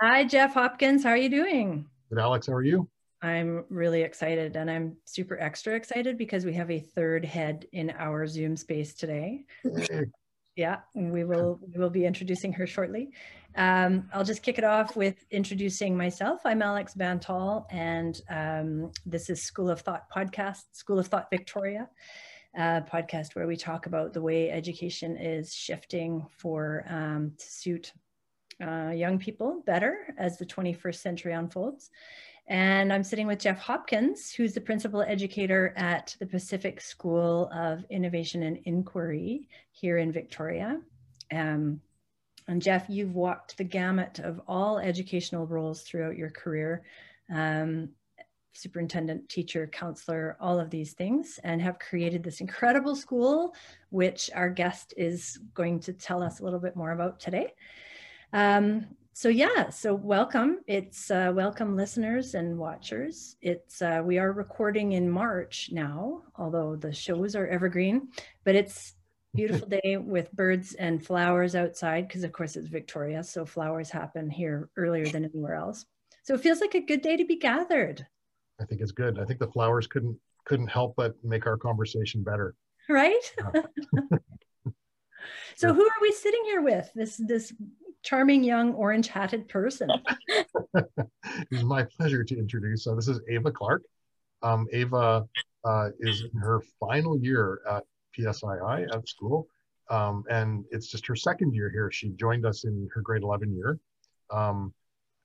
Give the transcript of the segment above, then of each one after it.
Hi, Jeff Hopkins. How are you doing? Good, Alex. How are you? I'm really excited and I'm super extra excited because we have a third head in our Zoom space today. Yeah, we will we will be introducing her shortly. Um, I'll just kick it off with introducing myself. I'm Alex Bantal, and um, this is School of Thought podcast, School of Thought Victoria, uh, podcast where we talk about the way education is shifting for um, to suit uh, young people better as the 21st century unfolds. And I'm sitting with Jeff Hopkins, who's the principal educator at the Pacific School of Innovation and Inquiry here in Victoria. Um, and Jeff, you've walked the gamut of all educational roles throughout your career. Um, superintendent, teacher, counselor, all of these things, and have created this incredible school, which our guest is going to tell us a little bit more about today. Um, so yeah, so welcome. It's uh, welcome listeners and watchers. It's uh, we are recording in March now, although the shows are evergreen, but it's beautiful day with birds and flowers outside because of course it's Victoria, so flowers happen here earlier than anywhere else. So it feels like a good day to be gathered. I think it's good. I think the flowers couldn't couldn't help but make our conversation better. Right? Yeah. so who are we sitting here with? This this charming young orange hatted person. it's my pleasure to introduce. So, this is Ava Clark. Um, Ava uh, is in her final year at PSII at school. Um, and it's just her second year here. She joined us in her grade 11 year. Um,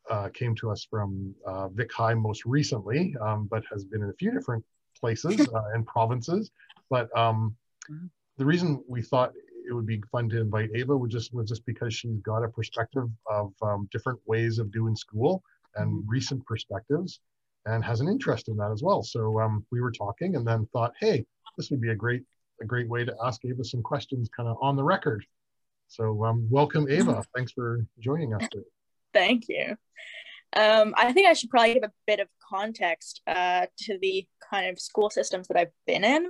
uh, came to us from uh, Vic High most recently, um, but has been in a few different places uh, and provinces. But um, mm-hmm. the reason we thought it would be fun to invite Ava was just was just because she's got a perspective of um, different ways of doing school and mm-hmm. recent perspectives, and has an interest in that as well. So um, we were talking, and then thought, hey, this would be a great a great way to ask Ava some questions, kind of on the record. So um, welcome, Ava. Thanks for joining us today. Thank you. Um, I think I should probably give a bit of context uh, to the kind of school systems that I've been in.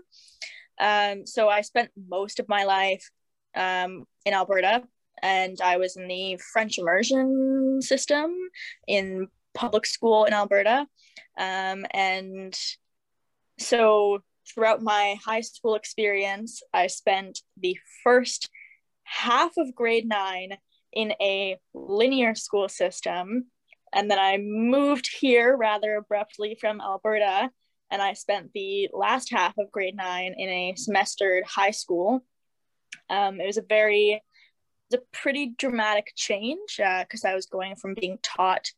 Um, so I spent most of my life um, in Alberta, and I was in the French immersion system in public school in Alberta. Um, and so throughout my high school experience, I spent the first half of grade nine in a linear school system. And then I moved here rather abruptly from Alberta, and I spent the last half of grade nine in a semestered high school. Um, it was a very, it's a pretty dramatic change because uh, I was going from being taught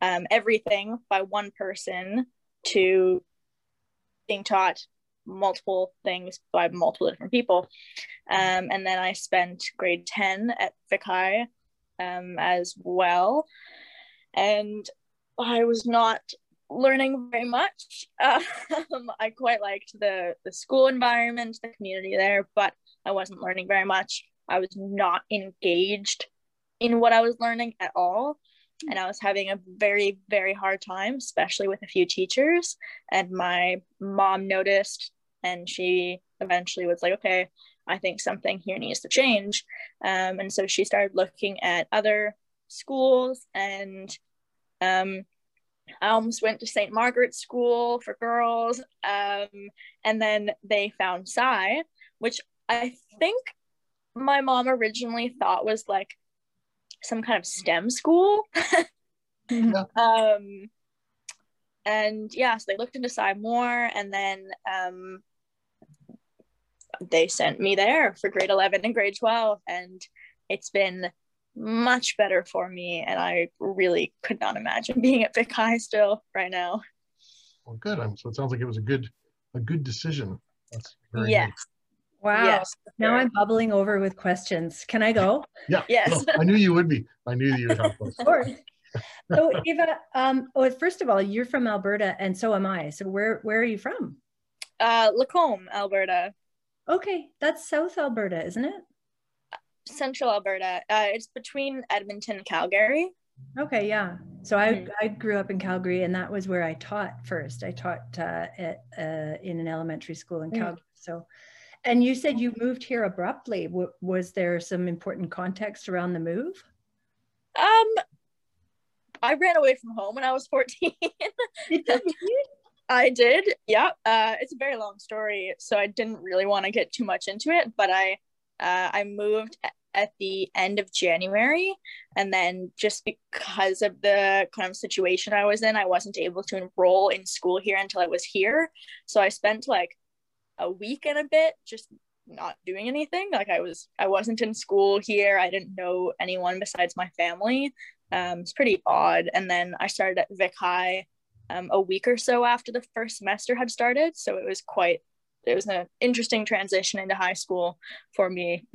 um, everything by one person to being taught multiple things by multiple different people. Um, and then I spent grade 10 at Vic High um, as well. And I was not learning very much. Um, I quite liked the, the school environment, the community there, but I wasn't learning very much. I was not engaged in what I was learning at all. And I was having a very, very hard time, especially with a few teachers. And my mom noticed, and she eventually was like, okay, I think something here needs to change. Um, and so she started looking at other schools. And um, I almost went to St. Margaret's School for girls. Um, and then they found Psi, which I think my mom originally thought was like some kind of STEM school. Um, and yeah, so they looked into Psi more, and then um, they sent me there for grade 11 and grade 12, and it's been much better for me. And I really could not imagine being at Vic High still right now. Well, good. so it sounds like it was a good, a good decision. That's very yes. Nice. Wow. Yes. Now I'm bubbling over with questions. Can I go? Yeah. Yes. I knew you would be. I knew you would have questions. Sure. So Eva, um, oh, first of all, you're from Alberta and so am I. So where, where are you from? Uh, Lacombe, Alberta. Okay. That's South Alberta, isn't it? Central Alberta. Uh, it's between Edmonton and Calgary. Okay, yeah. So I, mm-hmm. I grew up in Calgary, and that was where I taught first. I taught uh, at uh, in an elementary school in mm-hmm. Calgary. So and you said you moved here abruptly. W- was there some important context around the move? Um, I ran away from home when I was 14. I did. Yeah. Uh, it's a very long story, so I didn't really want to get too much into it, but I uh, I moved at the end of January. And then just because of the kind of situation I was in, I wasn't able to enroll in school here until I was here. So I spent like a week and a bit just not doing anything. Like I was, I wasn't in school here. I didn't know anyone besides my family. Um, it's pretty odd. And then I started at Vic High um, a week or so after the first semester had started. So it was quite, it was an interesting transition into high school for me.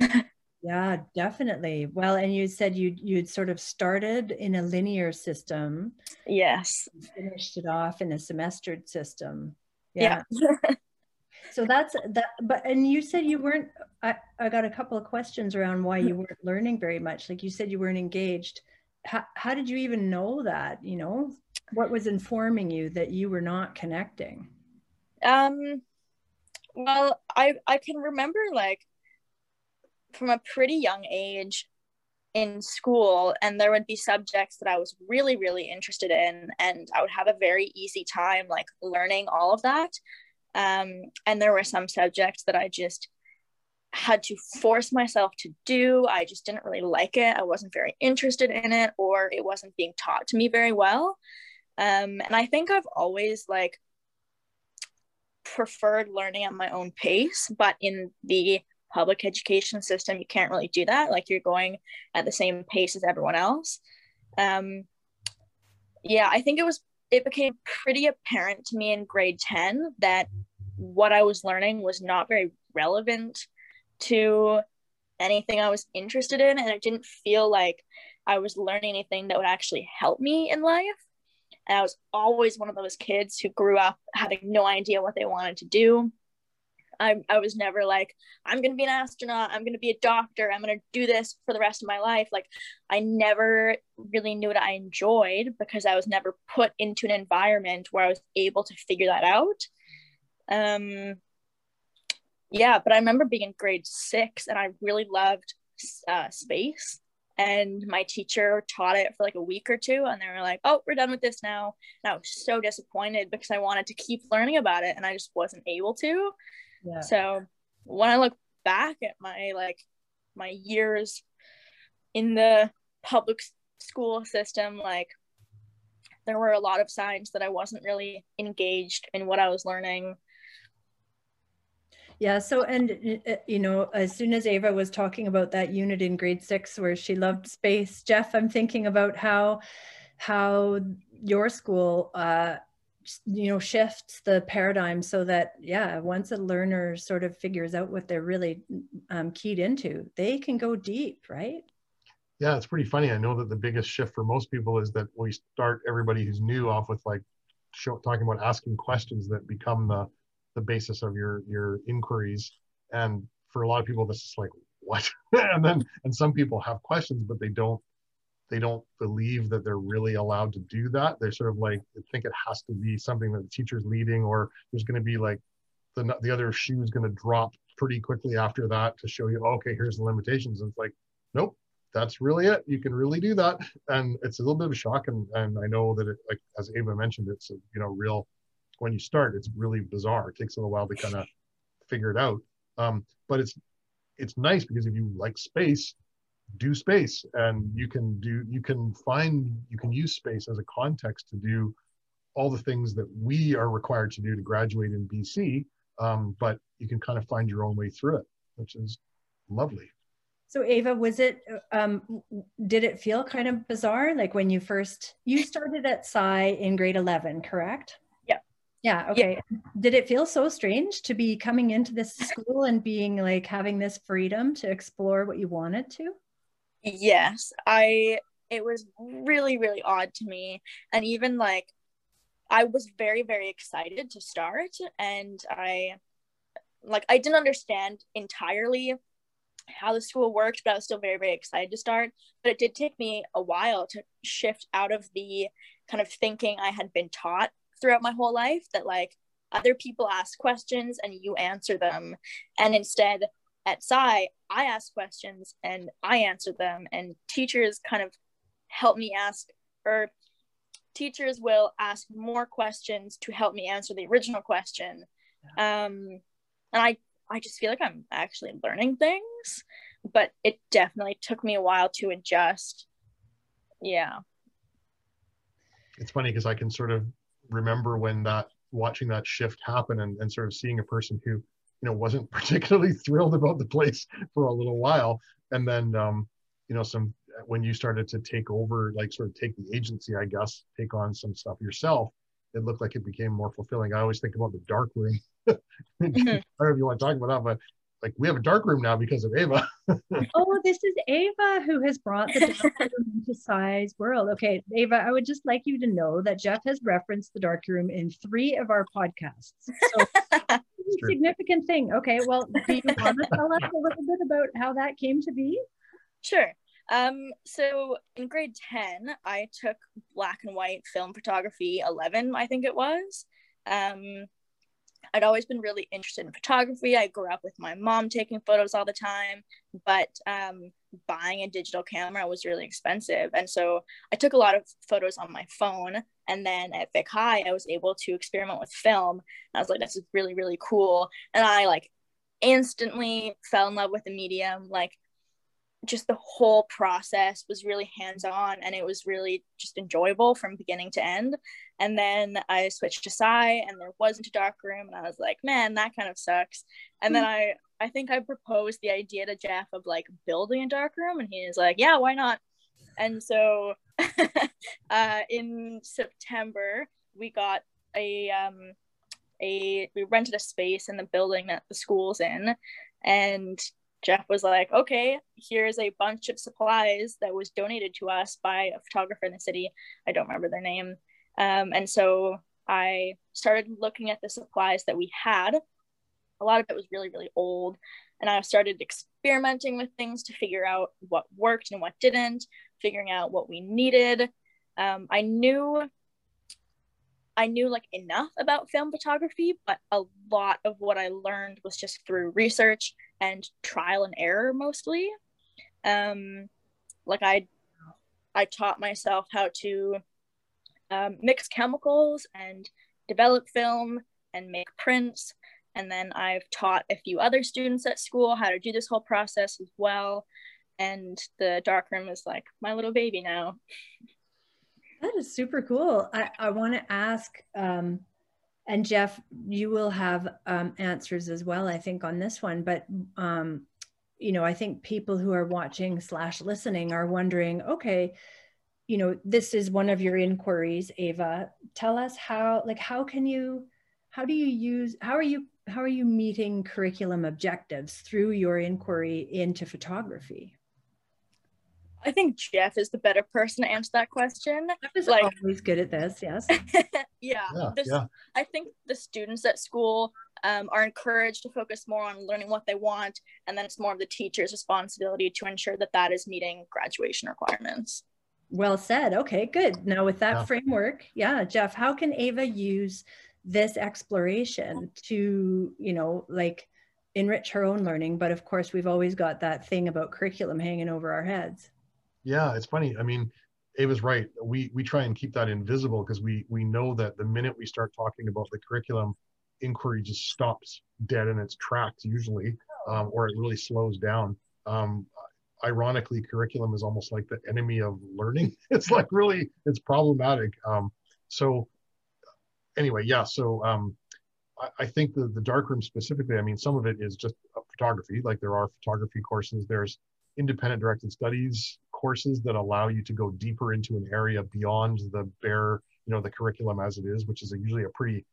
Yeah, definitely. Well, and you said you you'd sort of started in a linear system. Yes. Finished it off in a semestered system. Yeah. yeah. so that's that but and you said you weren't I, I got a couple of questions around why you weren't learning very much. Like you said you weren't engaged. How, how did you even know that, you know? What was informing you that you were not connecting? Um well, I I can remember like from a pretty young age in school and there would be subjects that I was really really interested in and I would have a very easy time like learning all of that um, and there were some subjects that I just had to force myself to do I just didn't really like it I wasn't very interested in it or it wasn't being taught to me very well um, and I think I've always like preferred learning at my own pace but in the public education system, you can't really do that. Like you're going at the same pace as everyone else. Um, yeah, I think it was, it became pretty apparent to me in grade 10 that what I was learning was not very relevant to anything I was interested in. And it didn't feel like I was learning anything that would actually help me in life. And I was always one of those kids who grew up having no idea what they wanted to do. I, I was never like i'm going to be an astronaut. I'm going to be a doctor. I'm going to do this for the rest of my life. Like i never really knew what i enjoyed because i was never put into an environment where i was able to figure that out. Um yeah but i remember being in grade six and i really loved uh, space. And my teacher taught it for like a week or two and they were like oh we're done with this now. And i was so disappointed because i wanted to keep learning about it and i just wasn't able to yeah. So when I look back at my like my years in the public school system, like there were a lot of signs that I wasn't really engaged in what I was learning. Yeah. So, and, uh, you know, as soon as Ava was talking about that unit in grade six where she loved space, Jeff, I'm thinking about how, how your school uh, you know shifts the paradigm so that yeah once a learner sort of figures out what they're really um, keyed into they can go deep right? Yeah it's pretty funny. I know that the biggest shift for most people is that we start everybody who's new off with like show, talking about asking questions that become the the basis of your your inquiries. And for a lot of people this is like what? And then and some people have questions but they don't they don't believe that they're really allowed to do that. They're sort of like think it has to be something that the teacher's leading, or there's going to be like the the other shoe is going to drop pretty quickly after that to show you, okay, here's the limitations. And it's like, nope, that's really it. You can really do that, and it's a little bit of a shock. And and I know that it, like as Ava mentioned, it's a, you know real. When you start, it's really bizarre. It takes a little while to kind of figure it out. Um, but it's it's nice because if you like space, do space and you can do you can find you can use space as a context to do all the things that we are required to do to graduate in bc um, but you can kind of find your own way through it which is lovely. So ava was it um, did it feel kind of bizarre? Like when you first you started at sci in grade 11 correct? Yeah. Yeah okay. Yeah. did it feel so strange to be coming into this school and being like having this freedom to explore what you wanted to Yes, I it was really really odd to me and even like I was very very excited to start and I like I didn't understand entirely how the school worked but I was still very very excited to start but it did take me a while to shift out of the kind of thinking I had been taught throughout my whole life that like other people ask questions and you answer them and instead at Sci, I ask questions and I answer them, and teachers kind of help me ask or teachers will ask more questions to help me answer the original question. Um, and I, I just feel like I'm actually learning things, but it definitely took me a while to adjust. Yeah. It's funny because I can sort of remember when that watching that shift happen and, and sort of seeing a person who, you know, wasn't particularly thrilled about the place for a little while. And then, um, you know, some when you started to take over, like sort of take the agency, I guess, take on some stuff yourself, it looked like it became more fulfilling. I always think about the dark room. mm-hmm. I don't know if you want to talk about that, but like we have a dark room now because of Ava. oh, this is Ava who has brought the dark room into Sai's world. Okay, Ava, I would just like you to know that Jeff has referenced the dark room in three of our podcasts. So a significant thing. Okay, well, do you want to tell us a little bit about how that came to be? Sure. Um, so in grade 10, I took black and white film photography 11, I think it was. Um, I'd always been really interested in photography. I grew up with my mom taking photos all the time, but um, buying a digital camera was really expensive. And so I took a lot of photos on my phone. And then at Vic High, I was able to experiment with film. I was like, this is really, really cool. And I like instantly fell in love with the medium. Like just the whole process was really hands on and it was really just enjoyable from beginning to end. And then I switched to Sai and there wasn't a dark room and I was like, man, that kind of sucks. And then hmm. I I think I proposed the idea to Jeff of like building a dark room and he was like, yeah, why not? And so uh, in September we got a um a we rented a space in the building that the school's in and Jeff was like, okay, here's a bunch of supplies that was donated to us by a photographer in the city. I don't remember their name. Um, and so I started looking at the supplies that we had. A lot of it was really, really old. And I started experimenting with things to figure out what worked and what didn't, figuring out what we needed. Um, I knew I knew like enough about film photography, but a lot of what I learned was just through research and trial and error mostly. Um, like I, I taught myself how to um, mix chemicals and develop film and make prints. And then I've taught a few other students at school how to do this whole process as well. And the darkroom is like my little baby now. That is super cool. I, I want to ask, um, and Jeff, you will have um, answers as well, I think, on this one. But um, you know, I think people who are watching slash listening are wondering, okay, you know, this is one of your inquiries, Ava. Tell us how, like, how can you, how do you use, how are you, how are you meeting curriculum objectives through your inquiry into photography? I think Jeff is the better person to answer that question. Jeff is like, always good at this, yes. yeah, yeah, this, yeah, I think the students at school um, are encouraged to focus more on learning what they want, and then it's more of the teacher's responsibility to ensure that that is meeting graduation requirements. Well said. Okay, good. Now, with that yeah. framework, yeah, Jeff, how can Ava use this exploration to, you know, like enrich her own learning? But of course, we've always got that thing about curriculum hanging over our heads. Yeah, it's funny. I mean, Ava's right. We we try and keep that invisible because we we know that the minute we start talking about the curriculum, inquiry just stops dead in its tracks usually, um, or it really slows down. Um, ironically, curriculum is almost like the enemy of learning. it's like really it's problematic. Um, so anyway, yeah. So um, I, I think the the darkroom specifically. I mean, some of it is just photography. Like there are photography courses. There's independent directed studies courses that allow you to go deeper into an area beyond the bare, you know, the curriculum as it is, which is a, usually a pretty,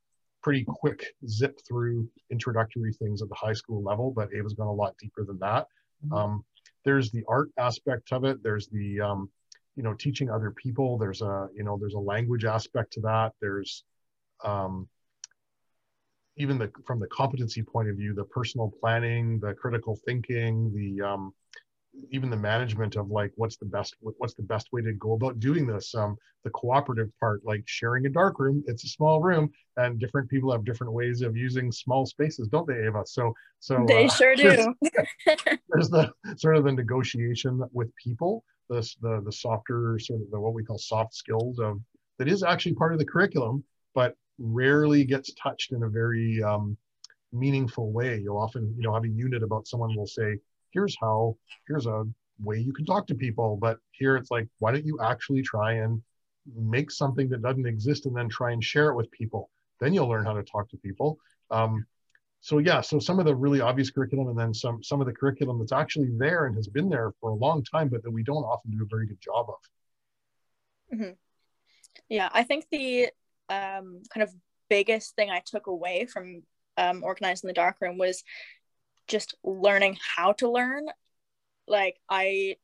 pretty quick zip through introductory things at the high school level. But Ava's gone a lot deeper than that. Mm-hmm. Um, there's the art aspect of it. There's the, um, you know, teaching other people. There's a, you know, there's a language aspect to that. There's, um, even the from the competency point of view, the personal planning, the critical thinking, the um, even the management of like what's the best what's the best way to go about doing this um the cooperative part like sharing a dark room it's a small room and different people have different ways of using small spaces don't they ava? So so they uh, sure do. there's the sort of the negotiation with people the, the the softer sort of the what we call soft skills of that is actually part of the curriculum, but rarely gets touched in a very um, meaningful way. You'll often, you know, have a unit about someone will say, here's how, here's a way you can talk to people. But here it's like, why don't you actually try and make something that doesn't exist and then try and share it with people? Then you'll learn how to talk to people. Um, so yeah, so some of the really obvious curriculum and then some some of the curriculum that's actually there and has been there for a long time, but that we don't often do a very good job of. Mm-hmm. Yeah, I think the um, kind of biggest thing I took away from um, organizing the darkroom was just learning how to learn. Like I,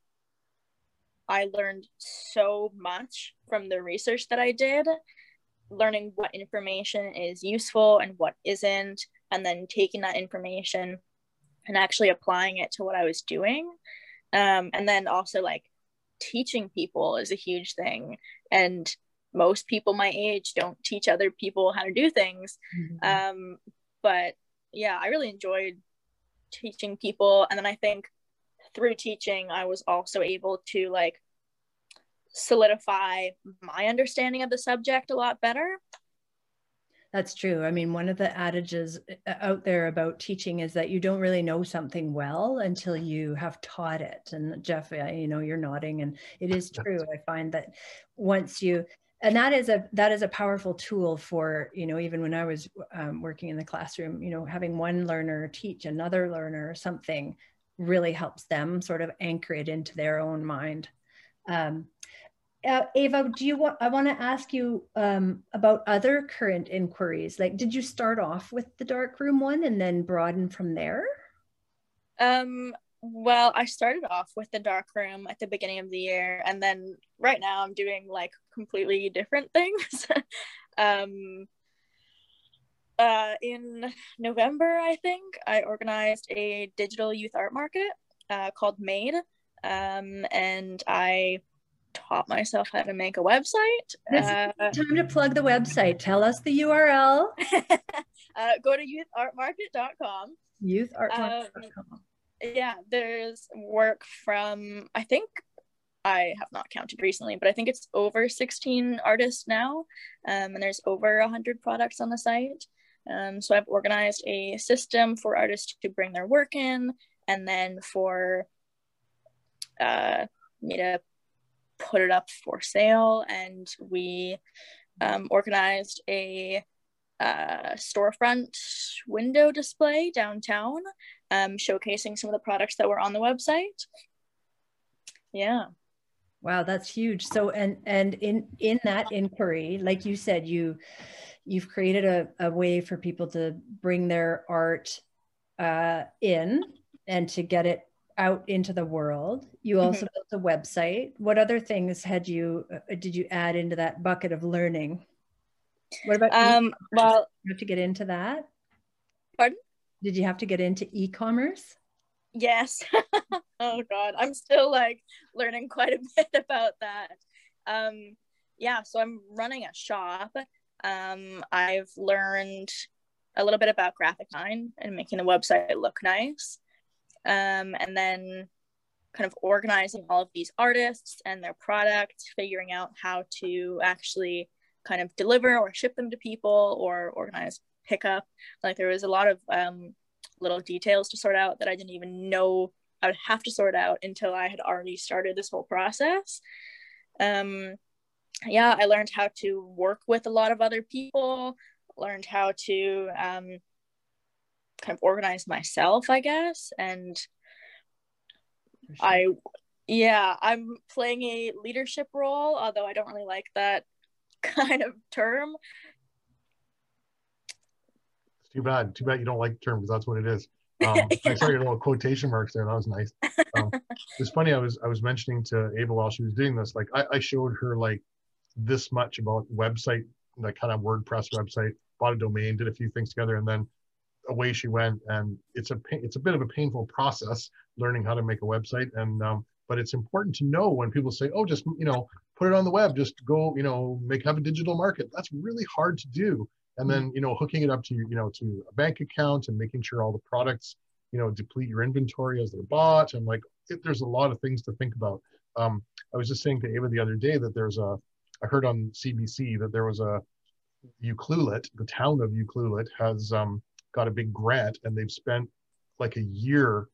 I learned so much from the research that I did, learning what information is useful and what isn't, and then taking that information and actually applying it to what I was doing. Um, and then also like teaching people is a huge thing. And most people my age don't teach other people how to do things. Mm-hmm. Um, but yeah, I really enjoyed teaching people. And then I think through teaching, I was also able to like solidify my understanding of the subject a lot better. That's true. I mean, one of the adages uh, out there about teaching is that you don't really know something well until you have taught it. And Jeff, you know, you're nodding, and it is true. I find that once you and that is a that is a powerful tool for you know even when i was um, working in the classroom you know having one learner teach another learner something really helps them sort of anchor it into their own mind. Um, uh, ava do you want i want to ask you um, about other current inquiries. Like did you start off with the dark room one and then broaden from there? Um well, I started off with the dark room at the beginning of the year, and then right now I'm doing like completely different things. um, uh, in November, I think I organized a digital youth art market uh, called Made, um, and I taught myself how to make a website. Uh, time to plug the website. Tell us the URL. uh, go to youthartmarket.com. Youthartmarket.com. Um, yeah, there's work from I think I have not counted recently, but I think it's over 16 artists now, um, and there's over 100 products on the site. Um, so I've organized a system for artists to bring their work in, and then for uh, me to put it up for sale. And we um, organized a uh, storefront window display downtown, um, showcasing some of the products that were on the website. Yeah. Wow, that's huge. So, and and in in that inquiry, like you said, you you've created a, a way for people to bring their art uh, in and to get it out into the world. You mm-hmm. also mm-hmm. built a website. What other things had you uh, did you add into that bucket of learning? What about um, well, you have to get into that? Pardon? Did you have to get into e-commerce? Yes. oh god, I'm still like learning quite a bit about that. Um yeah, so I'm running a shop. Um I've learned a little bit about graphic design and making the website look nice. Um and then kind of organizing all of these artists and their products, figuring out how to actually kind of deliver or ship them to people or organize pickup. Like there was a lot of um, little details to sort out that I didn't even know I would have to sort out until I had already started this whole process. Um, yeah, I learned how to work with a lot of other people, learned how to um, kind of organize myself, I guess. And sure. I, yeah, I'm playing a leadership role, although I don't really like that kind of term. Too bad. Too bad you don't like the term because that's what it is. Um, I saw your little quotation marks there. That was nice. Um, it's funny. I was I was mentioning to Ava while she was doing this. Like I, I showed her like this much about website, like kind of WordPress website. Bought a domain, did a few things together, and then away she went. And it's a it's a bit of a painful process learning how to make a website. And um, but it's important to know when people say, "Oh, just you know, put it on the web just go you know make have a digital market that's really hard to do and then you know hooking it up to you know to a bank account and making sure all the products you know deplete your inventory as they're bought. And like it, there's a lot of things to think about. Um, i was just saying to ava the other day that there's a I heard on CBC that there was a Ucluelet, the town of Ucluelet has um, got a big grant and they've spent like a year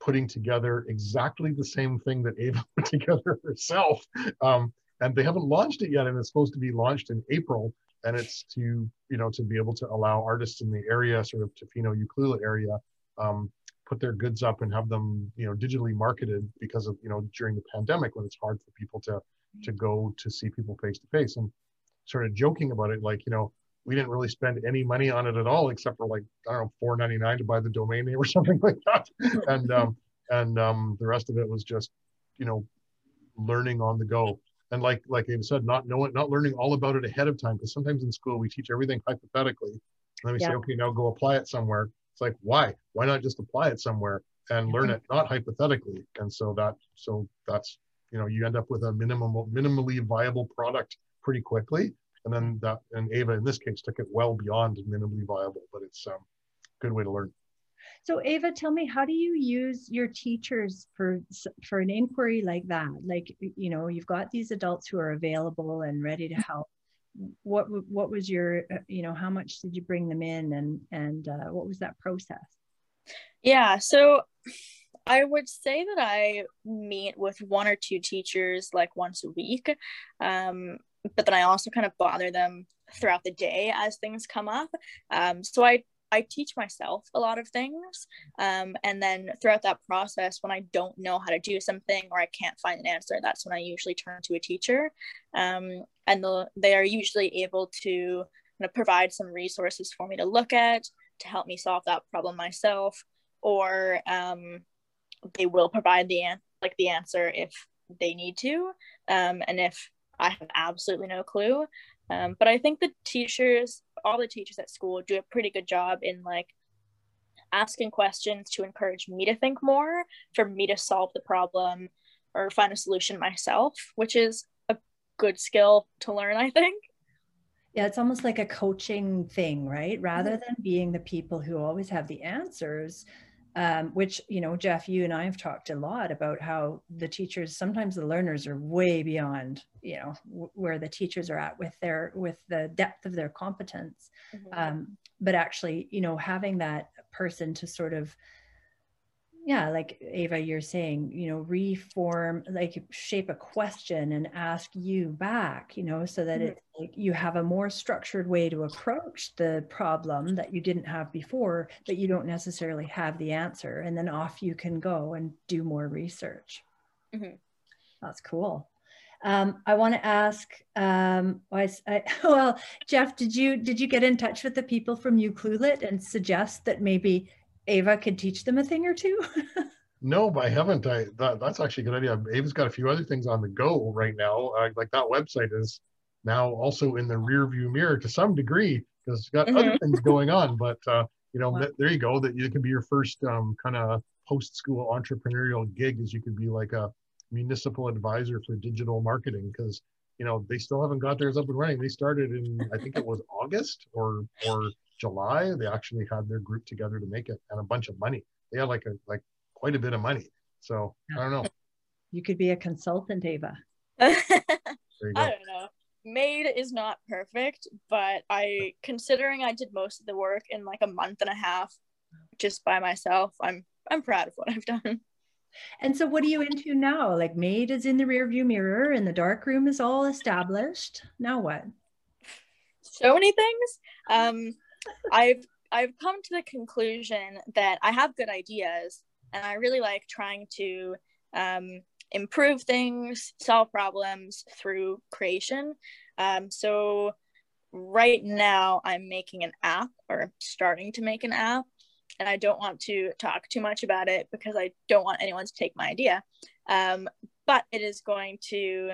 putting together exactly the same thing that Ava put together herself. Um, and they haven't launched it yet and it's supposed to be launched in April and it's to you know to be able to allow artists in the area sort of Tofino Ucluelet area um, put their goods up and have them you know digitally marketed because of you know during the pandemic when it's hard for people to to go to see people face to face. And sort of joking about it like you know we didn't really spend any money on it at all except for like i don't know 4.99 to buy the domain name or something like that. And um and um the rest of it was just you know learning on the go and like like Ava said, not knowing, not learning all about it ahead of time. Because sometimes in school we teach everything hypothetically. And then we yeah. say, okay, now go apply it somewhere. It's like, why? Why not just apply it somewhere and learn it not hypothetically? And so that so that's you know you end up with a minimum minimally viable product pretty quickly. And then that and Ava in this case took it well beyond minimally viable, but it's um good way to learn. So Ava, tell me, how do you use your teachers for for an inquiry like that? Like, you know, you've got these adults who are available and ready to help. What what was your, uh, you know, how much did you bring them in, and and uh, what was that process? Yeah, so I would say that I meet with one or two teachers like once a week, um, but then I also kind of bother them throughout the day as things come up. Um, so I I teach myself a lot of things. Um, and then throughout that process, when I don't know how to do something or I can't find an answer, that's when I usually turn to a teacher. Um, and the, they are usually able to provide some resources for me to look at to help me solve that problem myself. Or um, they will provide the an- like the answer if they need to. Um, and if I have absolutely no clue, um, but I think the teachers, all the teachers at school, do a pretty good job in like asking questions to encourage me to think more, for me to solve the problem or find a solution myself, which is a good skill to learn, I think. Yeah, it's almost like a coaching thing, right? Rather mm-hmm. than being the people who always have the answers, um, which you know jeff you and i have talked a lot about how the teachers sometimes the learners are way beyond you know w- where the teachers are at with their with the depth of their competence mm-hmm. um, but actually you know having that person to sort of yeah like ava you're saying you know reform like shape a question and ask you back you know so that mm-hmm. it's like you have a more structured way to approach the problem that you didn't have before but you don't necessarily have the answer and then off you can go and do more research mm-hmm. that's cool um, I want to ask. Um, I, I, well, Jeff, did you did you get in touch with the people from Ucluelet and suggest that maybe Ava could teach them a thing or two? no, I haven't. I that, that's actually a good idea. Ava's got a few other things on the go right now. Uh, like that website is now also in the rear view mirror to some degree because it's got mm-hmm. other things going on. But uh, you know, wow. there you go. That you could be your first um, kind of post school entrepreneurial gig. Is you could be like a municipal advisor for digital marketing because you know they still haven't got theirs up and running. They started in I think it was August or or July, they actually had their group together to make it and a bunch of money. They had like a like quite a bit of money. So I don't know. You could be a consultant, Ava. I don't know. Made is not perfect, but I considering I did most of the work in like a month and a half just by myself, I'm I'm proud of what I've done. And so what are you into now? Like Made is in the rearview mirror and the dark room is all established. Now what? So many things. Um I've I've come to the conclusion that I have good ideas and I really like trying to um, improve things, solve problems through creation. Um, so right now I'm making an app or starting to make an app and I don't want to talk too much about it because I don't want anyone to take my idea. Um, but it is going to,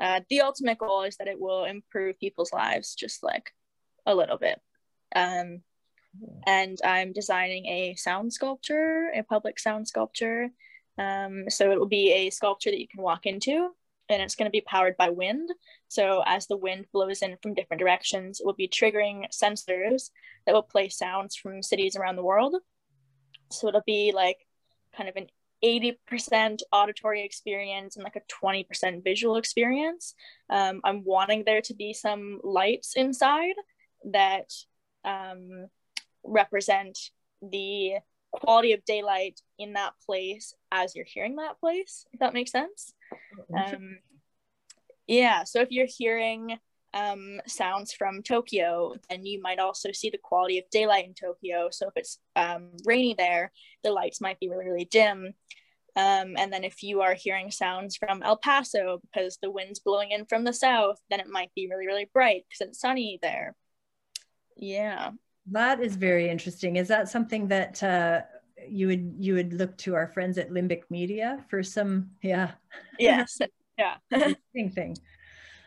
uh, the ultimate goal is that it will improve people's lives just like a little bit. Um, and I'm designing a sound sculpture, a public sound sculpture. Um, so it will be a sculpture that you can walk into, and it's going to be powered by wind. So as the wind blows in from different directions, it will be triggering sensors that will play sounds from cities around the world. So it'll be like kind of an 80% auditory experience and like a 20% visual experience. Um, I'm wanting there to be some lights inside that um, represent the quality of daylight in that place as you're hearing that place, if that makes sense. Um, yeah, so if you're hearing um, sounds from Tokyo, then you might also see the quality of daylight in Tokyo. So if it's um, rainy there, the lights might be really, really dim. Um, and then if you are hearing sounds from El Paso because the wind's blowing in from the south, then it might be really, really bright because it's sunny there. Yeah. That is very interesting. Is that something that uh, you would you would look to our friends at Limbic Media for some? Yeah. Yes. yeah. thing.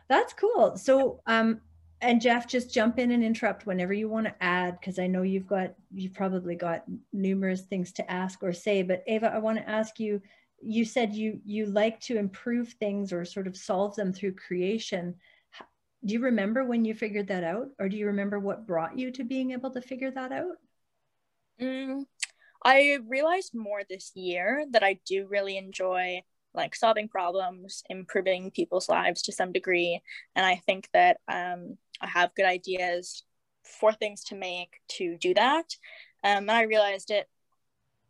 That's cool. So, um, and Jeff, just jump in and interrupt whenever you want to add, because I know you've got you've probably got numerous things to ask or say. But Ava, I want to ask you. You said you you like to improve things or sort of solve them through creation. Do you remember when you figured that out, or do you remember what brought you to being able to figure that out? Mm, I realized more this year that I do really enjoy like solving problems, improving people's lives to some degree. And I think that um, I have good ideas for things to make to do that. Um, and I realized it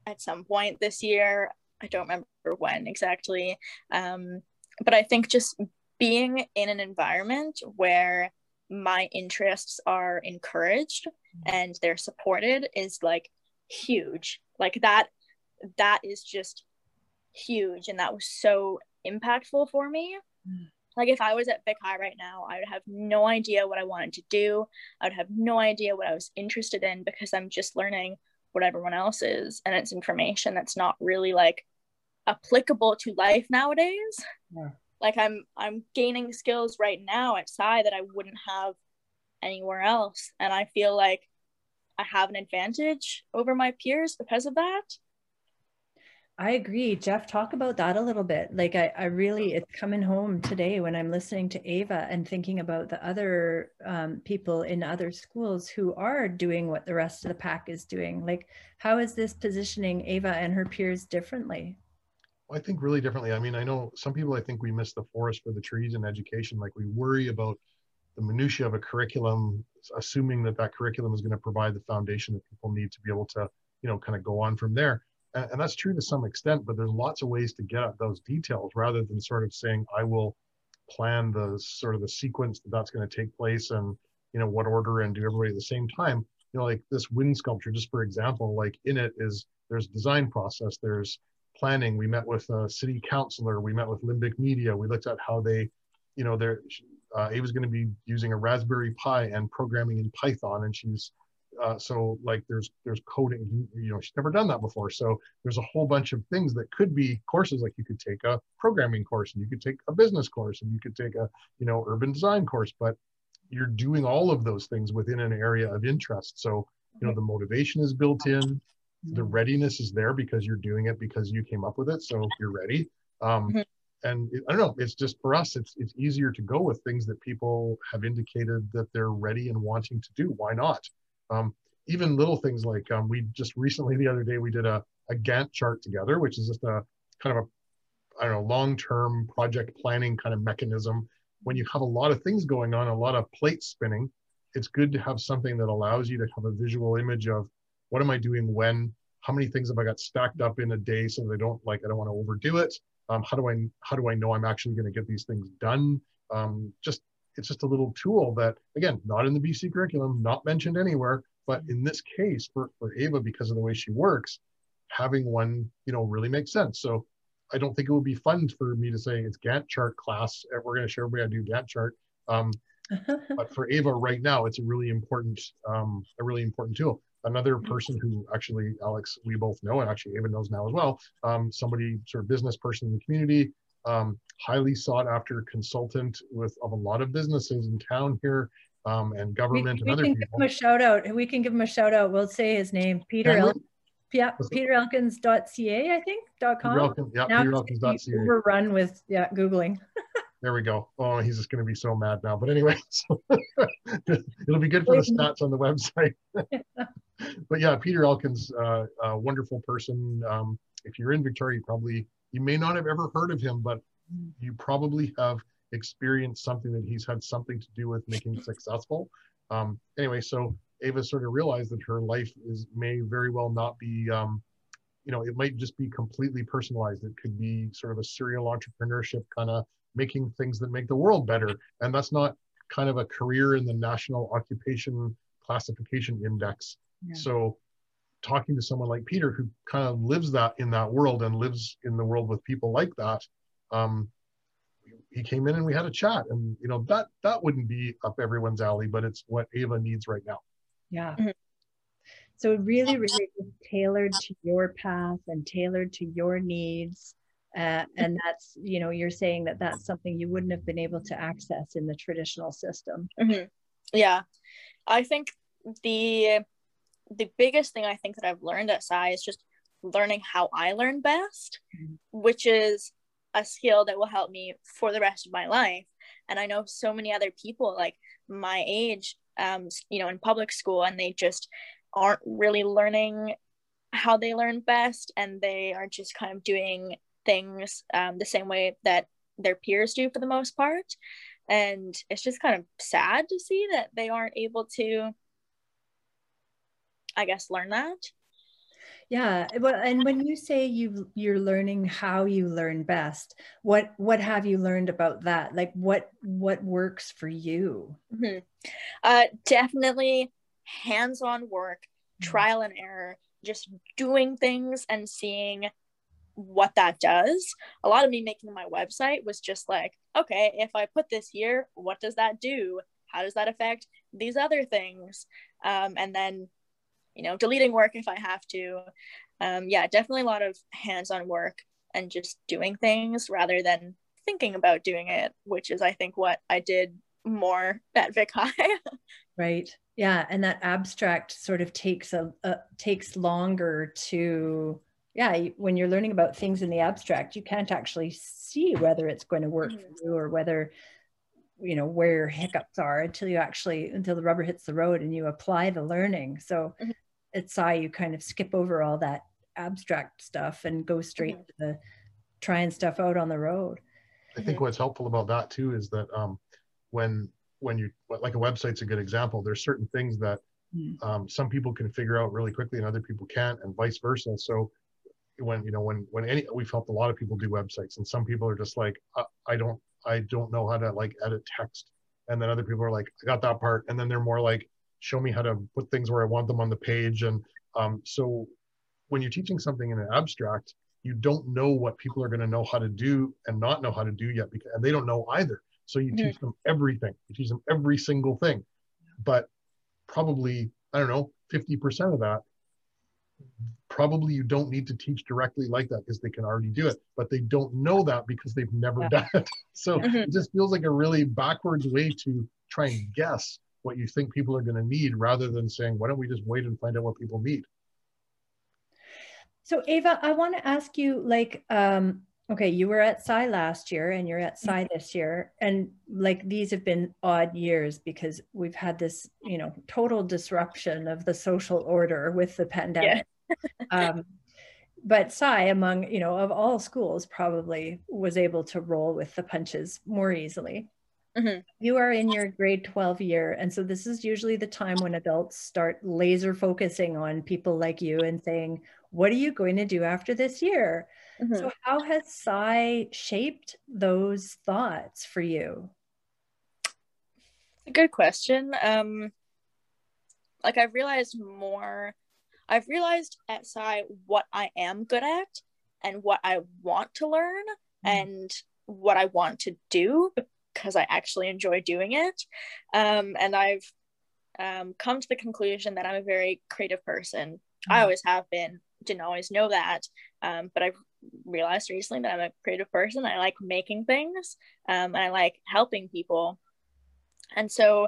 at some point this year. I don't remember when exactly. Um, but I think just being in an environment where my interests are encouraged and they're supported is like huge. Like that, that is just huge and that was so impactful for me. Mm. Like if I was at Vic High right now, I would have no idea what I wanted to do. I would have no idea what I was interested in because I'm just learning what everyone else is and it's information that's not really like applicable to life nowadays. Yeah. Like I'm I'm gaining skills right now at Sci that I wouldn't have anywhere else and I feel like I have an advantage over my peers because of that. I agree. Jeff, talk about that a little bit. Like I, I really, it's coming home today when I'm listening to Ava and thinking about the other um, people in other schools who are doing what the rest of the pack is doing. Like, how is this positioning Ava and her peers differently? I think really differently. I mean, I know some people, I think we miss the forest for the trees in education. Like we worry about the minutia of a curriculum, assuming that that curriculum is going to provide the foundation that people need to be able to, you know, kind of go on from there and that's true to some extent but there's lots of ways to get at those details rather than sort of saying i will plan the sort of the sequence that that's going to take place and you know what order and do everybody at the same time you know like this wind sculpture just for example like in it is there's design process there's planning. We met with a city councilor. We met with limbic media. We looked at how they you know they're uh, Ava's going to be using a Raspberry Pi and programming in Python, and she's uh, so like there's there's coding you know she's never done that before. So there's a whole bunch of things that could be courses like you could take a programming course and you could take a business course and you could take a you know urban design course but you're doing all of those things within an area of interest. So you know the motivation is built in the readiness is there because you're doing it because you came up with it so you're ready um, mm-hmm. and it, i don't know it's just for us it's it's easier to go with things that people have indicated that they're ready and wanting to do why not um, even little things like um, we just recently the other day we did a, a Gantt chart together, which is just a kind of a I don't know long-term project planning kind of mechanism. When you have a lot of things going on, a lot of plates spinning, it's good to have something that allows you to have a visual image of what am I doing when, how many things have I got stacked up in a day so that I don't like I don't want to overdo it. Um, how do I how do I know I'm actually going to get these things done? Um, just it's just a little tool that, again, not in the BC curriculum, not mentioned anywhere, but in this case for, for Ava, because of the way she works, having one, you know, really makes sense. So I don't think it would be fun for me to say it's Gantt chart class. And we're going to show everybody how to do Gantt chart. Um, but for Ava right now, it's a really important, um, a really important tool. Another person who actually Alex, we both know, and actually Ava knows now as well, um, somebody sort of business person in the community, um, highly sought after consultant with of a lot of businesses in town here um, and government we, and we other can people. Give him a shout out. We can give him a shout out. We'll say his name, Peter. El- yeah, peterelkins.ca, I think, dot com. Peter Elkins, yeah, peterelkins.ca. Overrun with yeah, Googling. there we go. Oh, he's just going to be so mad now. But anyway, so it'll be good for the stats on the website. but yeah, Peter Elkins, uh, a wonderful person. Um, if you're in Victoria, you probably you may not have ever heard of him, but you probably have experienced something that he's had something to do with making successful. Um, anyway, so Ava sort of realized that her life is may very well not be, um, you know, it might just be completely personalized. It could be sort of a serial entrepreneurship kind of making things that make the world better, and that's not kind of a career in the National Occupation Classification Index. Yeah. So talking to someone like Peter who kind of lives that in that world and lives in the world with people like that, um, he came in and we had a chat and you know that that wouldn't be up everyone's alley but it's what ava needs right now yeah mm-hmm. so really really tailored to your path and tailored to your needs uh, and that's you know you're saying that that's something you wouldn't have been able to access in the traditional system mm-hmm. yeah i think the the biggest thing i think that i've learned at PSII is just learning how i learn best mm-hmm. which is a skill that will help me for the rest of my life and i know so many other people like my age um you know in public school and they just aren't really learning how they learn best and they are just kind of doing things um, the same way that their peers do for the most part and it's just kind of sad to see that they aren't able to i guess learn that yeah. Well, and when you say you you're learning how you learn best, what what have you learned about that? Like what what works for you? Mm-hmm. Uh, definitely hands-on work, mm-hmm. trial and error, just doing things and seeing what that does. A lot of me making my website was just like, okay, if I put this here, what does that do? How does that affect these other things? Um, and then you know, deleting work if I have to. Um, yeah, definitely a lot of hands-on work and just doing things rather than thinking about doing it, which is I think what I did more at Vic High. right. Yeah, and that abstract sort of takes a, a takes longer to yeah, when you're learning about things in the abstract, you can't actually see whether it's going to work mm-hmm. for you or whether you know where your hiccups are until you actually until the rubber hits the road and you apply the learning so mm-hmm at PSII, you kind of skip over all that abstract stuff and go straight mm-hmm. to the trying stuff out on the road. I think what's helpful about that too is that um, when when you like a website's a good example. There's certain things that mm. um, some people can figure out really quickly and other people can't, and vice versa. So when you know when when any we've helped a lot of people do websites, and some people are just like I, I don't I don't know how to like edit text, and then other people are like I got that part, and then they're more like show me how to put things where I want them on the page. And um, so when you're teaching something in an abstract, you don't know what people are going to know how to do and not know how to do yet because and they don't know either. So you mm-hmm. teach them everything. You teach them every single thing. But probably, I don't know, 50% of that, probably you don't need to teach directly like that because they can already do it. But they don't know that because they've never yeah. done it. So mm-hmm. it just feels like a really backwards way to try and guess what you think people are going to need rather than saying, why don't we just wait and find out what people need? So Ava, I want to ask you like, um, okay, you were at PSII last year and you're at PSII mm-hmm. this year. And like these have been odd years because we've had this, you know, total disruption of the social order with the pandemic. Um, but PSII among, you know, of all schools probably was able to roll with the punches more easily. Mm-hmm. You are in your grade 12 year. And so this is usually the time when adults start laser focusing on people like you and saying, what are you going to do after this year? Mm-hmm. So, how has PSII shaped those thoughts for you? A good question. Um, like, I've realized more, I've realized at PSII what I am good at and what I want to learn mm-hmm. and what I want to do because I actually enjoy doing it. Um, and I've um, come to the conclusion that I'm a very creative person. Mm-hmm. I always have been, didn't always know that. Um, but I've realized recently that I'm a creative person. I like making things um, and I like helping people. And so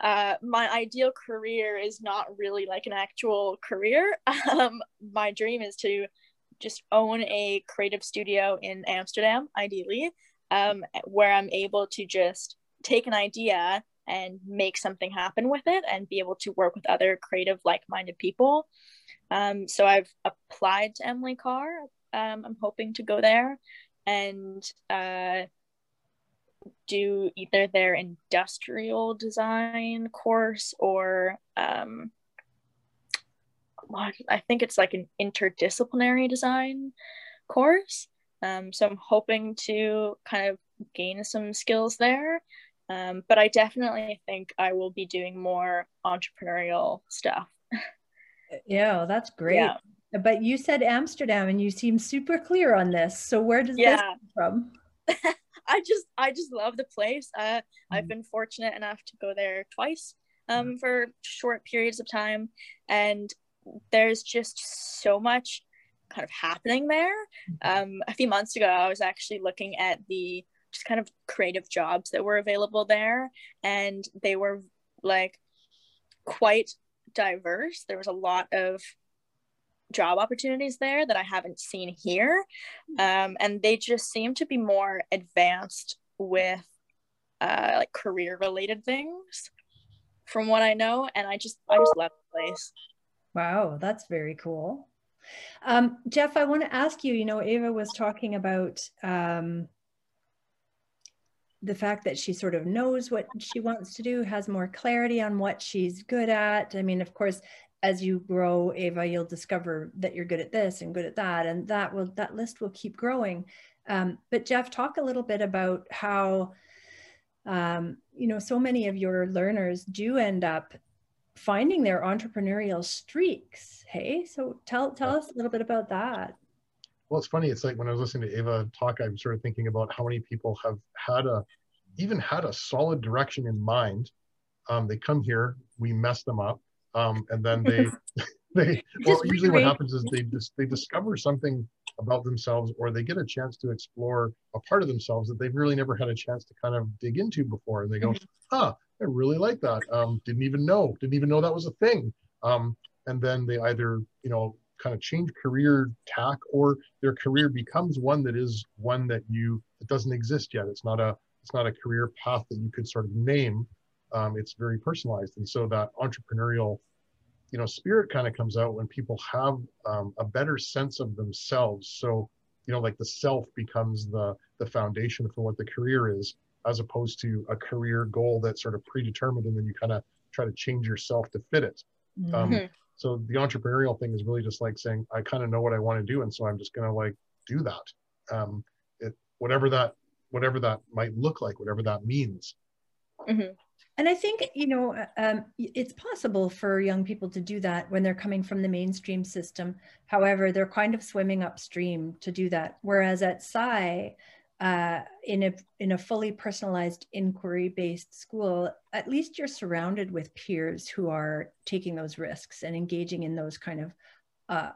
uh, my ideal career is not really like an actual career. Um, my dream is to just own a creative studio in Amsterdam, ideally, um, where I'm able to just take an idea and make something happen with it and be able to work with other creative like-minded people. Um, so i've applied to emily carr. Um, i'm hoping to go there. And uh, do either their industrial design course or um, I think it's like an interdisciplinary design course. Um, so I'm hoping to kind of gain some skills there. Um, but I definitely think I will be doing more entrepreneurial stuff. yeah, that's great. Yeah. But you said Amsterdam and you seem super clear on this. So where does yeah. this come from? I just I just love the place. Uh, mm-hmm. I've been fortunate enough to go there twice um, for short periods of time, and there's just so much kind of happening there. Mm-hmm. Um, a few months ago, I was actually looking at the just kind of creative jobs that were available there, and they were like quite diverse. There was a lot of job opportunities there that I haven't seen here. Um, and they just seem to be more advanced with uh, like career related things from what I know. And I just, I just love the place. Wow, that's very cool. Um, Jeff, I want to ask you, you know, Ava was talking about um, the fact that she sort of knows what she wants to do, has more clarity on what she's good at. I mean, of course, as you grow ava you'll discover that you're good at this and good at that and that will that list will keep growing. Um, but jeff talk a little bit about how um, you know so many of your learners do end up finding their entrepreneurial streaks. Hey so tell tell us a little bit about that. Well it's funny. It's like when i was listening to ava talk i'm sort of thinking about how many people have had a even had a solid direction in mind. Um, they come here we mess them up um, and then they they well usually what happens is they just they discover something about themselves or they get a chance to explore a part of themselves that they've really never had a chance to kind of dig into before. And they go ah i really like that. Um, didn't even know didn't even know that was a thing. Um, and then they either you know kind of change career tack or their career becomes one that is one that you it doesn't exist yet. It's not a it's not a career path that you could sort of name um, it's very personalized. And so that entrepreneurial you know spirit kind of comes out when people have um, a better sense of themselves. So you know like the self becomes the the foundation for what the career is as opposed to a career goal that's sort of predetermined and then you kind of try to change yourself to fit it. Um, mm-hmm. um, so the entrepreneurial thing is really just like saying i kind of know what i want to do and so i'm just going to like do that. Um, it whatever that whatever that might look like whatever that means. Mm-hmm. And I think, you know, uh, um, it's possible for young people to do that when they're coming from the mainstream system. However, they're kind of swimming upstream to do that. Whereas at PSII, uh, in a in a fully personalized inquiry based school, at least you're surrounded with peers who are taking those risks and engaging in those kind of, uh,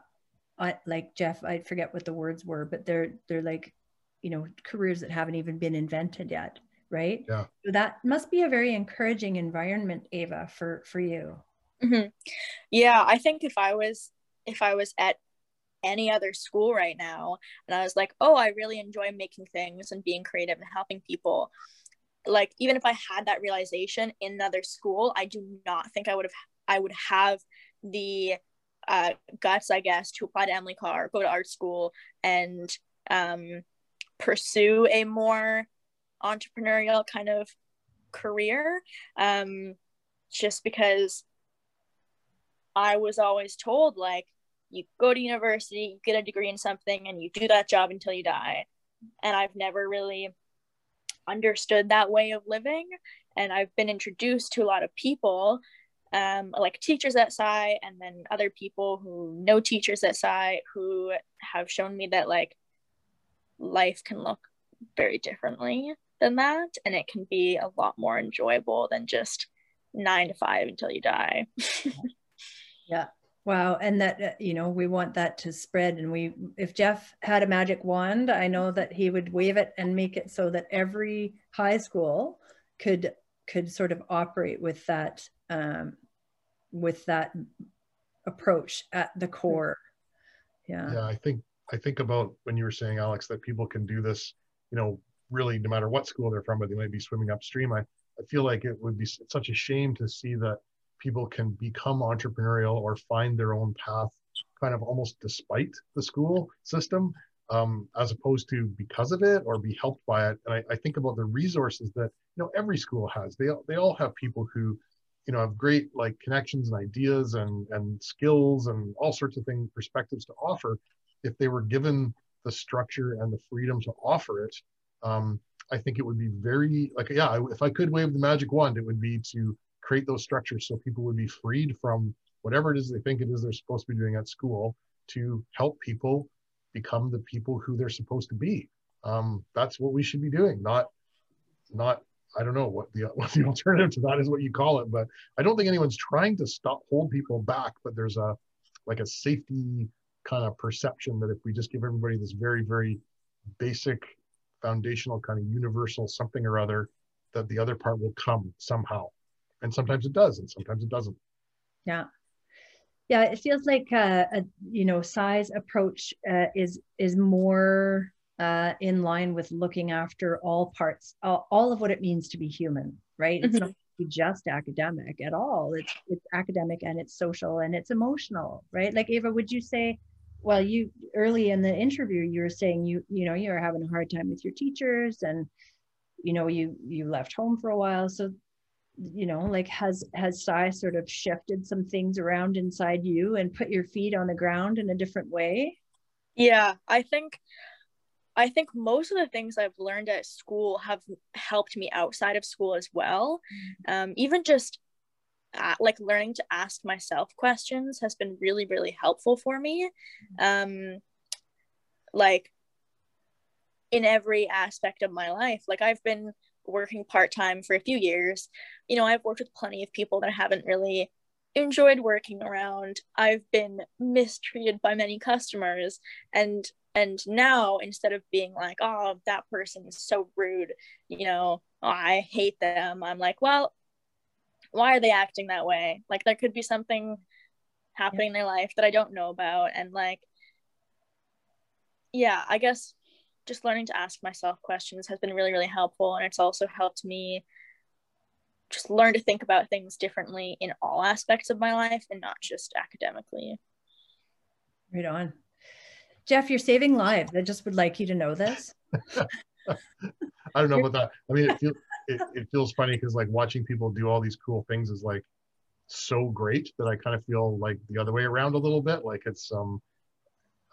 uh, like Jeff, I forget what the words were, but they're they're like, you know, careers that haven't even been invented yet right? Yeah. So that must be a very encouraging environment, Ava, for for you. Mm-hmm. Yeah, I think if I was if I was at any other school right now and I was like, oh, I really enjoy making things and being creative and helping people. Like even if I had that realization in another school, I do not think I would have I would have the uh, guts, I guess, to apply to Emily Carr, go to art school, and um, pursue a more entrepreneurial kind of career um, just because I was always told like you go to university, you get a degree in something, and you do that job until you die. And I've never really understood that way of living. And I've been introduced to a lot of people, um, like teachers at PSII, and then other people who know teachers at PSII who have shown me that like life can look very differently than that and it can be a lot more enjoyable than just nine to five until you die. Yeah. Wow. And that uh, you know we want that to spread. And we if jeff had a magic wand i know that he would wave it and make it so that every high school could could sort of operate with that um, with that approach at the core. Yeah. Yeah i think i think about when you were saying alex that people can do this you know really no matter what school they're from, but they might be swimming upstream. I, I feel like it would be such a shame to see that people can become entrepreneurial or find their own path kind of almost despite the school system um, as opposed to because of it or be helped by it. And I, I, think about the resources that you know every school has. They they all have people who you know have great like connections and ideas and and skills and all sorts of things perspectives to offer if they were given the structure and the freedom to offer it. Um, I think it would be very like yeah. If I could wave the magic wand, it would be to create those structures so people would be freed from whatever it is they think it is they're supposed to be doing at school to help people become the people who they're supposed to be. Um, that's what we should be doing, not not I don't know what the what the alternative to that is what you call it, but I don't think anyone's trying to stop hold people back, but there's a like a safety kind of perception that if we just give everybody this very very basic foundational kind of universal something or other that the other part will come somehow. And sometimes it does and sometimes it doesn't. Yeah. Yeah it feels like uh, a you know size approach uh, is is more uh, in line with looking after all parts all, all, of what it means to be human right? Mm-hmm. it's not just academic at all. It's it's academic and it's social and it's emotional right? Like ava would you say well you early in the interview you were saying you you know you're having a hard time with your teachers and you know you you left home for a while. So you know like has has PSII sort of shifted some things around inside you and put your feet on the ground in a different way? Yeah i think i think most of the things i've learned at school have helped me outside of school as well. Mm-hmm. um, even just uh, like learning to ask myself questions has been really really helpful for me. Um like in every aspect of my life like i've been working part-time for a few years. You know i've worked with plenty of people that I haven't really enjoyed working around. I've been mistreated by many customers. And and now instead of being like oh that person is so rude you know oh, i hate them i'm like well why are they acting that way? Like there could be something happening yeah. in their life that i don't know about. And like yeah i guess just learning to ask myself questions has been really really helpful. And it's also helped me just learn to think about things differently in all aspects of my life and not just academically. Right on. Jeff you're saving lives. I just would like you to know this. I don't know about that. I mean it, feel, it, it feels funny because like watching people do all these cool things is like so great that i kind of feel like the other way around a little bit like it's um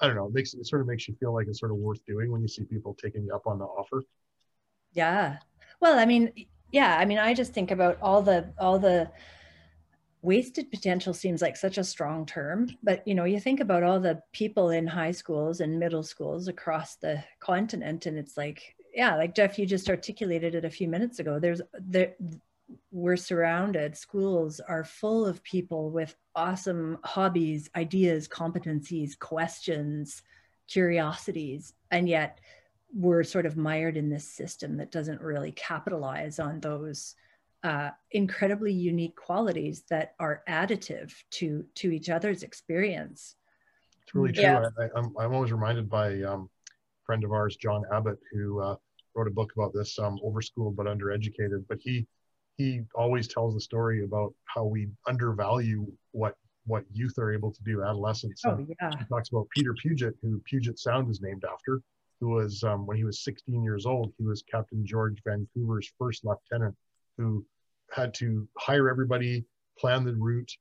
I don't know, it makes it sort of makes you feel like it's sort of worth doing when you see people taking you up on the offer. Yeah. Well, I mean, yeah, I mean, I just think about all the all the wasted potential seems like such a strong term, but you know, you think about all the people in high schools and middle schools across the continent and it's like yeah, like Jeff you just articulated it a few minutes ago. There's there we're surrounded, schools are full of people with awesome hobbies, ideas, competencies, questions, curiosities, and yet we're sort of mired in this system that doesn't really capitalize on those uh, incredibly unique qualities that are additive to to each other's experience. It's really true. Yeah. I, am I'm, I'm always reminded by um, a friend of ours, John Abbott, who uh, wrote a book about this, um, Overschooled but Undereducated. But he he always tells the story about how we undervalue what what youth are able to do, adolescents. Oh, yeah. He talks about Peter Puget, who Puget Sound is named after, who was um, when he was 16 years old, he was Captain George Vancouver's first lieutenant, who had to hire everybody, plan the route,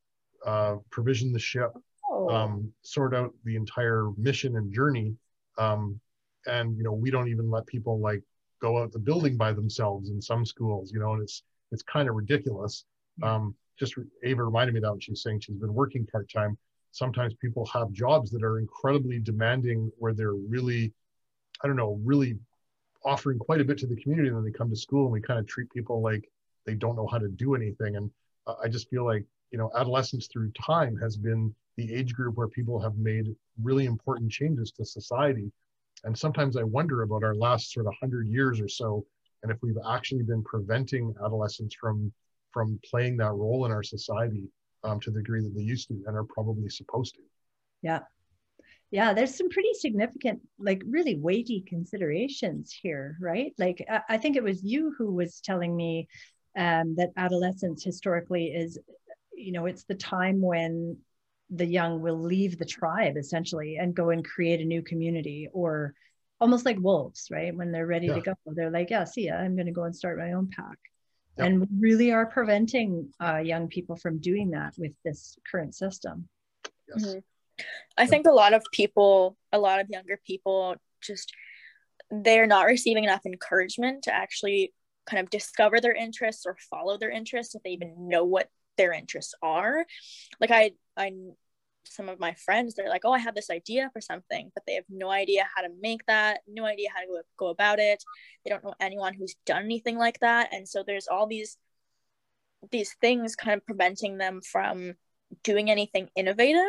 uh, provision the ship, oh. um, sort out the entire mission and journey. Um, and you know, we don't even let people like go out the building by themselves in some schools, you know, and it's it's kind of ridiculous. Um, just Ava reminded me that when she was saying she's been working part time. Sometimes people have jobs that are incredibly demanding, where they're really, I don't know, really offering quite a bit to the community. And then they come to school and we kind of treat people like they don't know how to do anything. And uh, I just feel like you know, adolescence through time has been the age group where people have made really important changes to society. And sometimes I wonder about our last sort of hundred years or so and if we've actually been preventing adolescents from from playing that role in our society um, to the degree that they used to and are probably supposed to. Yeah yeah there's some pretty significant like really weighty considerations here right? Like i think it was you who was telling me um, that adolescence historically is, you know, it's the time when the young will leave the tribe essentially and go and create a new community or almost like wolves, right? When they're ready yeah. to go, they're like, yeah, see ya, I'm going to go and start my own pack. Yep. And we really are preventing uh, young people from doing that with this current system. Yes. Mm-hmm. I think a lot of people, a lot of younger people, just they're not receiving enough encouragement to actually kind of discover their interests or follow their interests if they even know what their interests are. Like I, I some of my friends they're like oh i have this idea for something but they have no idea how to make that no idea how to go, go about it they don't know anyone who's done anything like that and so there's all these these things kind of preventing them from doing anything innovative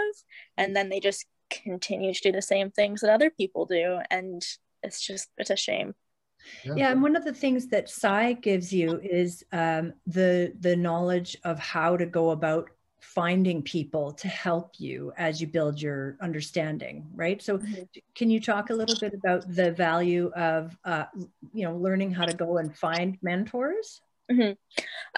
and then they just continue to do the same things that other people do and it's just it's a shame yeah. yeah. and one of the things that PSII gives you is um, the the knowledge of how to go about finding people to help you as you build your understanding right so mm-hmm. can you talk a little bit about the value of uh, you know learning how to go and find mentors mm-hmm.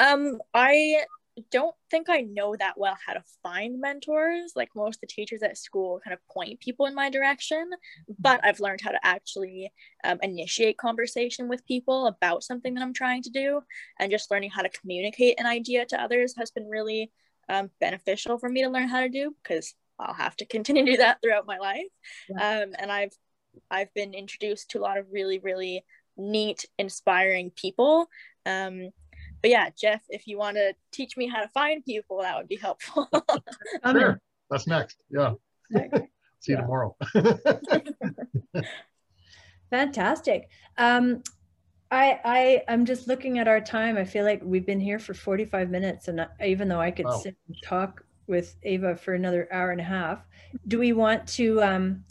um, i don't think i know that well how to find mentors like most of the teachers at school kind of point people in my direction but i've learned how to actually um, initiate conversation with people about something that i'm trying to do and just learning how to communicate an idea to others has been really um, beneficial for me to learn how to do because I'll have to continue to do that throughout my life. Yeah. Um, and I've I've been introduced to a lot of really really neat, inspiring people. Um, but yeah, Jeff, if you want to teach me how to find people, that would be helpful. sure, that's next. Yeah. See you tomorrow. Fantastic. Um, I I I'm just looking at our time. I feel like we've been here for 45 minutes, and even though I could wow. sit and talk with Ava for another hour and a half, do we want to um,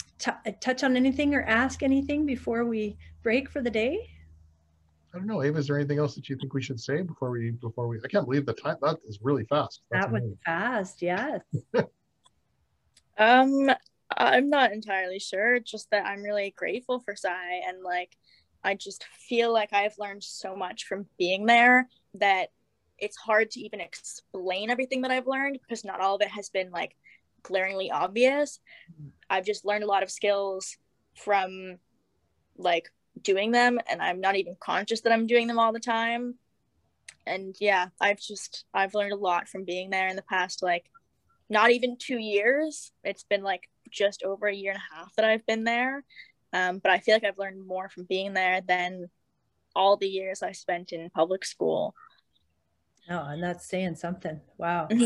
touch on anything or ask anything before we break for the day? I don't know, Ava. Is there anything else that you think we should say before we before we? I can't believe the time. That is really fast. That's that amazing. was fast. Yes. um, I'm not entirely sure. Just that I'm really grateful for PSII and like I just feel like I've learned so much from being there that it's hard to even explain everything that I've learned because not all of it has been like glaringly obvious. I've just learned a lot of skills from like doing them and I'm not even conscious that I'm doing them all the time. And yeah, I've just I've learned a lot from being there in the past like not even 2 years. It's been like just over a year and a half that I've been there um, but I feel like I've learned more from being there than all the years I spent in public school. Oh, and that's saying something. Wow.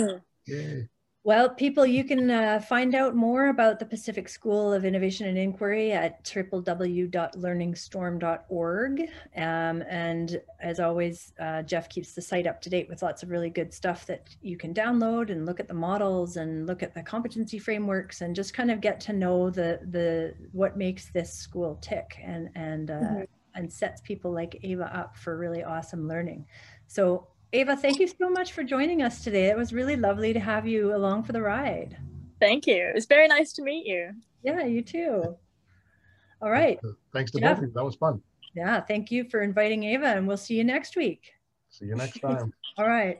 Mm-hmm. Well, people, you can uh, find out more about the Pacific School of Innovation and Inquiry at www.learningstorm.org. Um, and as always, uh, Jeff keeps the site up to date with lots of really good stuff that you can download and look at the models and look at the competency frameworks and just kind of get to know the the what makes this school tick and and uh, mm-hmm. and sets people like Ava up for really awesome learning. So Ava, thank you so much for joining us today. It was really lovely to have you along for the ride. Thank you. It was very nice to meet you. Yeah, you too. All right. Thanks to Jeff. both of you. That was fun. Yeah, thank you for inviting Ava, and we'll see you next week. See you next time. All right.